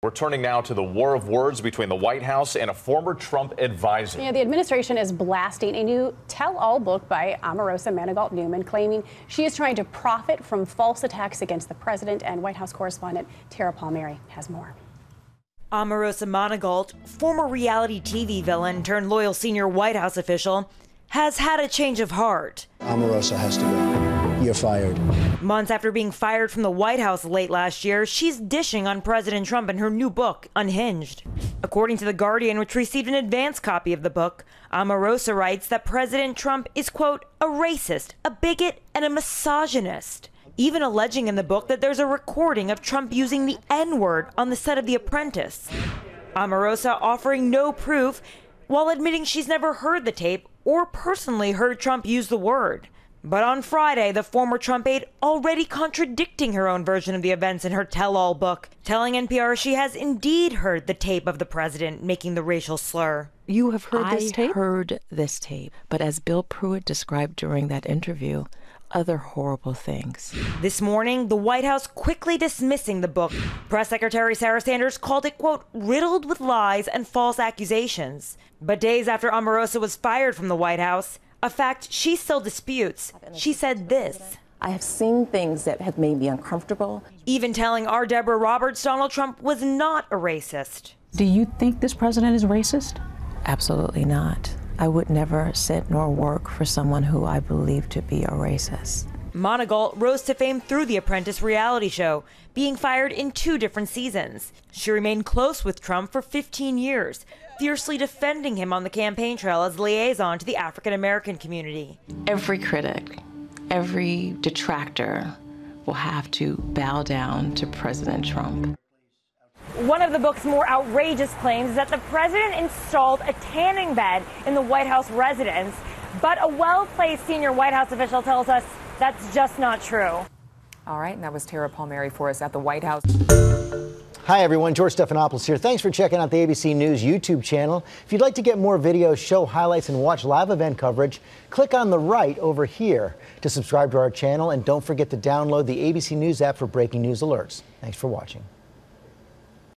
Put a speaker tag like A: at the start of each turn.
A: We're turning now to the war of words between the White House and a former Trump advisor.
B: Yeah, the administration is blasting a new tell-all book by Omarosa Manigault Newman, claiming she is trying to profit from false attacks against the president. And White House correspondent Tara Palmieri has more.
C: Omarosa Manigault, former reality TV villain turned loyal senior White House official, has had a change of heart.
D: Omarosa has to go. You're fired.
C: Months after being fired from the White House late last year, she's dishing on President Trump in her new book, Unhinged. According to The Guardian, which received an advance copy of the book, Omarosa writes that President Trump is, quote, a racist, a bigot, and a misogynist. Even alleging in the book that there's a recording of Trump using the N word on the set of The Apprentice. Omarosa offering no proof while admitting she's never heard the tape or personally heard Trump use the word. But on Friday, the former Trump aide already contradicting her own version of the events in her tell all book, telling NPR she has indeed heard the tape of the president making the racial slur.
E: You have heard this tape?
F: I heard this tape, but as Bill Pruitt described during that interview, other horrible things.
C: This morning, the White House quickly dismissing the book. Press Secretary Sarah Sanders called it, quote, riddled with lies and false accusations. But days after Omarosa was fired from the White House, a fact she still disputes. She said this.
G: I have seen things that have made me uncomfortable.
C: Even telling our Deborah Roberts Donald Trump was not a racist.
E: Do you think this president is racist?
F: Absolutely not. I would never sit nor work for someone who I believe to be a racist.
C: Manigault rose to fame through the Apprentice reality show, being fired in two different seasons. She remained close with Trump for 15 years, fiercely defending him on the campaign trail as liaison to the African American community.
F: Every critic, every detractor will have to bow down to President Trump.
C: One of the book's more outrageous claims is that the president installed a tanning bed in the White House residence, but a well placed senior White House official tells us that's just not true.
H: All right, and that was Tara Palmieri for us at the White House.
I: Hi, everyone. George Stephanopoulos here. Thanks for checking out the ABC News YouTube channel. If you'd like to get more videos, show highlights, and watch live event coverage, click on the right over here to subscribe to our channel. And don't forget to download the ABC News app for breaking news alerts. Thanks for watching.